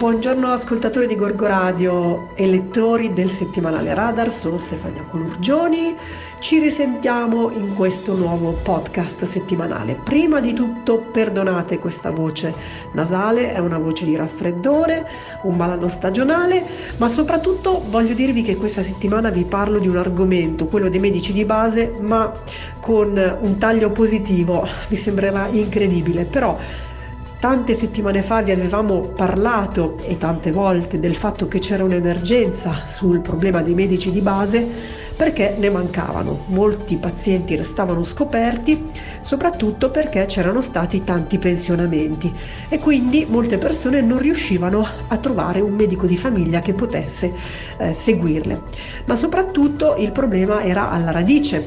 Buongiorno ascoltatori di Gorgo Radio e lettori del settimanale Radar, sono Stefania Colurgioni. Ci risentiamo in questo nuovo podcast settimanale. Prima di tutto perdonate questa voce nasale, è una voce di raffreddore, un malano stagionale, ma soprattutto voglio dirvi che questa settimana vi parlo di un argomento, quello dei medici di base, ma con un taglio positivo. Vi sembrerà incredibile, però Tante settimane fa vi avevamo parlato e tante volte del fatto che c'era un'emergenza sul problema dei medici di base perché ne mancavano. Molti pazienti restavano scoperti, soprattutto perché c'erano stati tanti pensionamenti e quindi molte persone non riuscivano a trovare un medico di famiglia che potesse eh, seguirle. Ma soprattutto il problema era alla radice.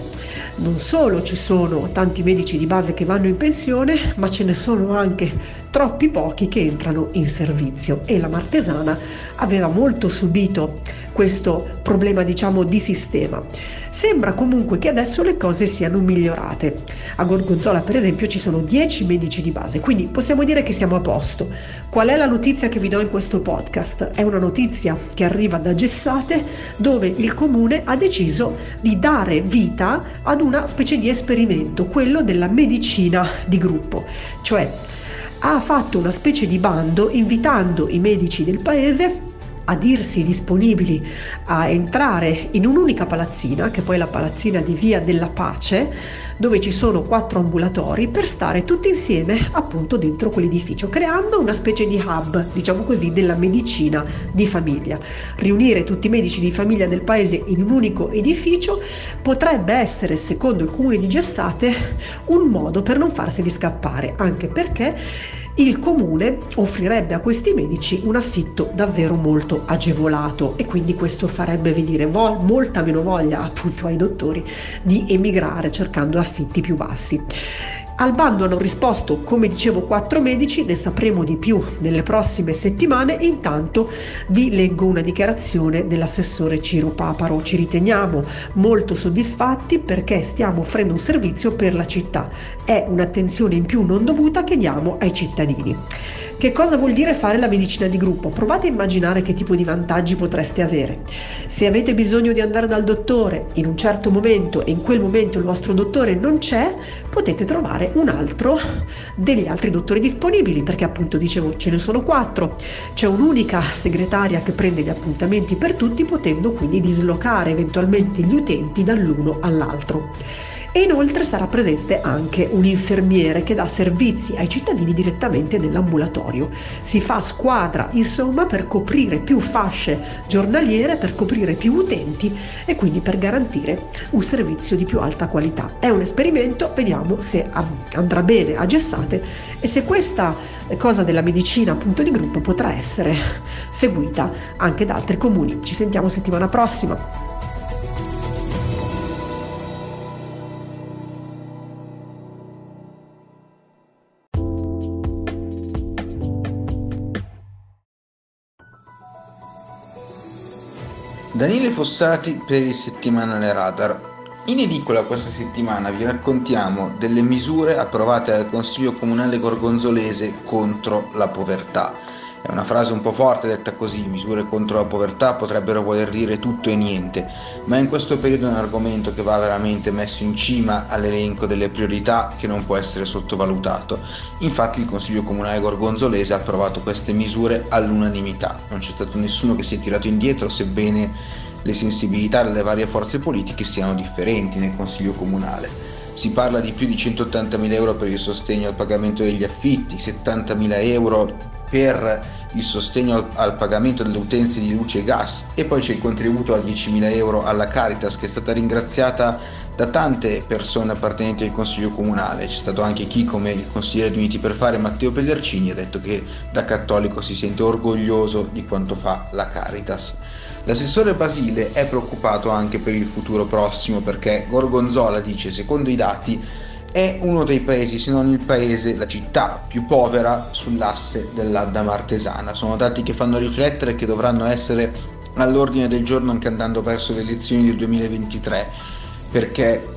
Non solo ci sono tanti medici di base che vanno in pensione, ma ce ne sono anche troppi pochi che entrano in servizio e la Martesana aveva molto subito questo problema diciamo di sistema. Sembra comunque che adesso le cose siano migliorate. A Gorgonzola per esempio ci sono 10 medici di base, quindi possiamo dire che siamo a posto. Qual è la notizia che vi do in questo podcast? È una notizia che arriva da Gessate dove il comune ha deciso di dare vita ad una specie di esperimento, quello della medicina di gruppo, cioè ha fatto una specie di bando invitando i medici del paese a dirsi disponibili a entrare in un'unica palazzina, che poi è la palazzina di Via della Pace, dove ci sono quattro ambulatori per stare tutti insieme appunto dentro quell'edificio, creando una specie di hub, diciamo così, della medicina di famiglia. Riunire tutti i medici di famiglia del paese in un unico edificio potrebbe essere, secondo il comune di Gessate, un modo per non farseli scappare, anche perché il comune offrirebbe a questi medici un affitto davvero molto agevolato e quindi questo farebbe venire vo- molta meno voglia appunto ai dottori di emigrare cercando affitti più bassi. Al bando hanno risposto, come dicevo, quattro medici, ne sapremo di più nelle prossime settimane. Intanto vi leggo una dichiarazione dell'assessore Ciro Paparo. Ci riteniamo molto soddisfatti perché stiamo offrendo un servizio per la città. È un'attenzione in più non dovuta che diamo ai cittadini. Che cosa vuol dire fare la medicina di gruppo? Provate a immaginare che tipo di vantaggi potreste avere. Se avete bisogno di andare dal dottore in un certo momento e in quel momento il vostro dottore non c'è, potete trovare un altro degli altri dottori disponibili, perché appunto dicevo ce ne sono quattro. C'è un'unica segretaria che prende gli appuntamenti per tutti, potendo quindi dislocare eventualmente gli utenti dall'uno all'altro e inoltre sarà presente anche un infermiere che dà servizi ai cittadini direttamente nell'ambulatorio. Si fa squadra insomma per coprire più fasce giornaliere, per coprire più utenti e quindi per garantire un servizio di più alta qualità. È un esperimento, vediamo se andrà bene a Gessate e se questa cosa della medicina appunto di gruppo potrà essere seguita anche da altri comuni. Ci sentiamo settimana prossima. Daniele Fossati per il settimanale Radar. In edicola questa settimana vi raccontiamo delle misure approvate dal Consiglio Comunale Gorgonzolese contro la povertà. È una frase un po' forte detta così, misure contro la povertà potrebbero voler dire tutto e niente, ma in questo periodo è un argomento che va veramente messo in cima all'elenco delle priorità che non può essere sottovalutato. Infatti il Consiglio Comunale Gorgonzolese ha approvato queste misure all'unanimità, non c'è stato nessuno che si è tirato indietro, sebbene le sensibilità delle varie forze politiche siano differenti nel Consiglio Comunale. Si parla di più di 180.000 euro per il sostegno al pagamento degli affitti, 70.000 euro per il sostegno al pagamento delle utenze di luce e gas e poi c'è il contributo a 10.000 euro alla Caritas che è stata ringraziata da tante persone appartenenti al Consiglio Comunale. C'è stato anche chi come il consigliere di Uniti per Fare Matteo Pellercini ha detto che da cattolico si sente orgoglioso di quanto fa la Caritas. L'assessore Basile è preoccupato anche per il futuro prossimo perché Gorgonzola dice secondo i dati è uno dei paesi, se non il paese, la città più povera sull'asse dell'Adda Martesana. Sono dati che fanno riflettere che dovranno essere all'ordine del giorno anche andando verso le elezioni del 2023 perché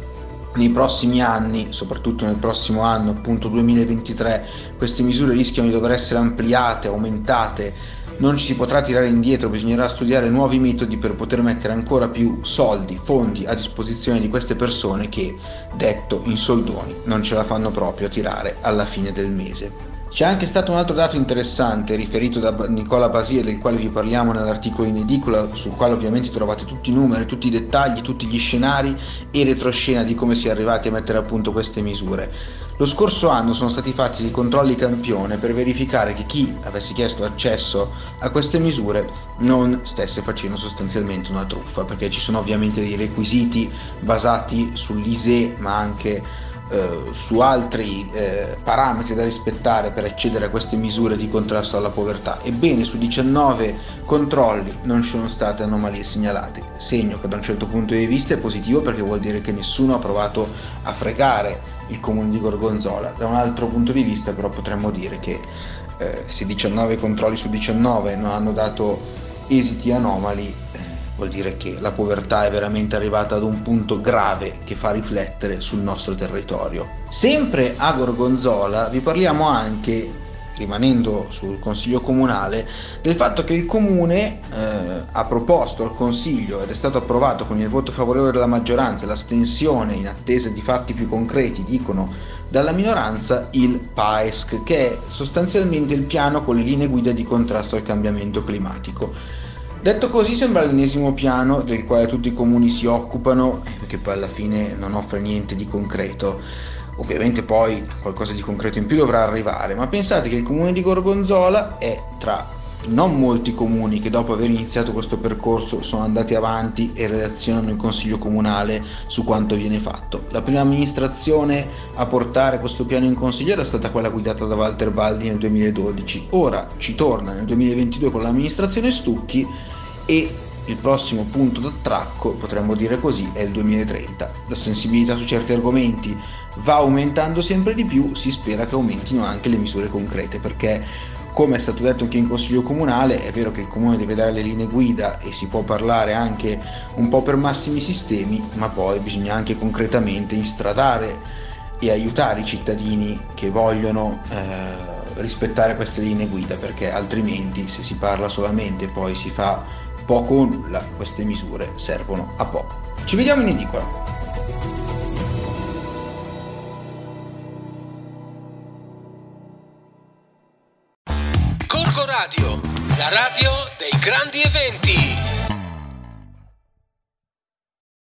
nei prossimi anni, soprattutto nel prossimo anno, appunto 2023, queste misure rischiano di dover essere ampliate, aumentate, non ci si potrà tirare indietro, bisognerà studiare nuovi metodi per poter mettere ancora più soldi, fondi a disposizione di queste persone che, detto in soldoni, non ce la fanno proprio a tirare alla fine del mese. C'è anche stato un altro dato interessante riferito da Nicola Basia, del quale vi parliamo nell'articolo in edicola, sul quale ovviamente trovate tutti i numeri, tutti i dettagli, tutti gli scenari e retroscena di come si è arrivati a mettere a punto queste misure. Lo scorso anno sono stati fatti dei controlli campione per verificare che chi avesse chiesto accesso a queste misure non stesse facendo sostanzialmente una truffa, perché ci sono ovviamente dei requisiti basati sull'ISE ma anche eh, su altri eh, parametri da rispettare per accedere a queste misure di contrasto alla povertà. Ebbene, su 19 controlli non ci sono state anomalie segnalate, segno che da un certo punto di vista è positivo perché vuol dire che nessuno ha provato a fregare il comune di Gorgonzola. Da un altro punto di vista però potremmo dire che eh, se 19 controlli su 19 non hanno dato esiti anomali, vuol dire che la povertà è veramente arrivata ad un punto grave che fa riflettere sul nostro territorio. Sempre a Gorgonzola vi parliamo anche rimanendo sul consiglio comunale, del fatto che il comune eh, ha proposto al consiglio ed è stato approvato con il voto favorevole della maggioranza l'astensione in attesa di fatti più concreti, dicono dalla minoranza, il PAESC, che è sostanzialmente il piano con le linee guida di contrasto al cambiamento climatico. Detto così sembra l'ennesimo piano del quale tutti i comuni si occupano, che poi alla fine non offre niente di concreto. Ovviamente poi qualcosa di concreto in più dovrà arrivare, ma pensate che il comune di Gorgonzola è tra non molti comuni che dopo aver iniziato questo percorso sono andati avanti e relazionano il consiglio comunale su quanto viene fatto. La prima amministrazione a portare questo piano in consiglio era stata quella guidata da Walter Baldi nel 2012. Ora ci torna nel 2022 con l'amministrazione Stucchi e il prossimo punto d'attracco, potremmo dire così, è il 2030. La sensibilità su certi argomenti va aumentando sempre di più, si spera che aumentino anche le misure concrete, perché come è stato detto anche in Consiglio Comunale, è vero che il Comune deve dare le linee guida e si può parlare anche un po' per massimi sistemi, ma poi bisogna anche concretamente instradare e aiutare i cittadini che vogliono eh, rispettare queste linee guida, perché altrimenti se si parla solamente e poi si fa poco o nulla queste misure servono a poco. Ci vediamo in edicola. Corco Radio, la radio dei grandi eventi.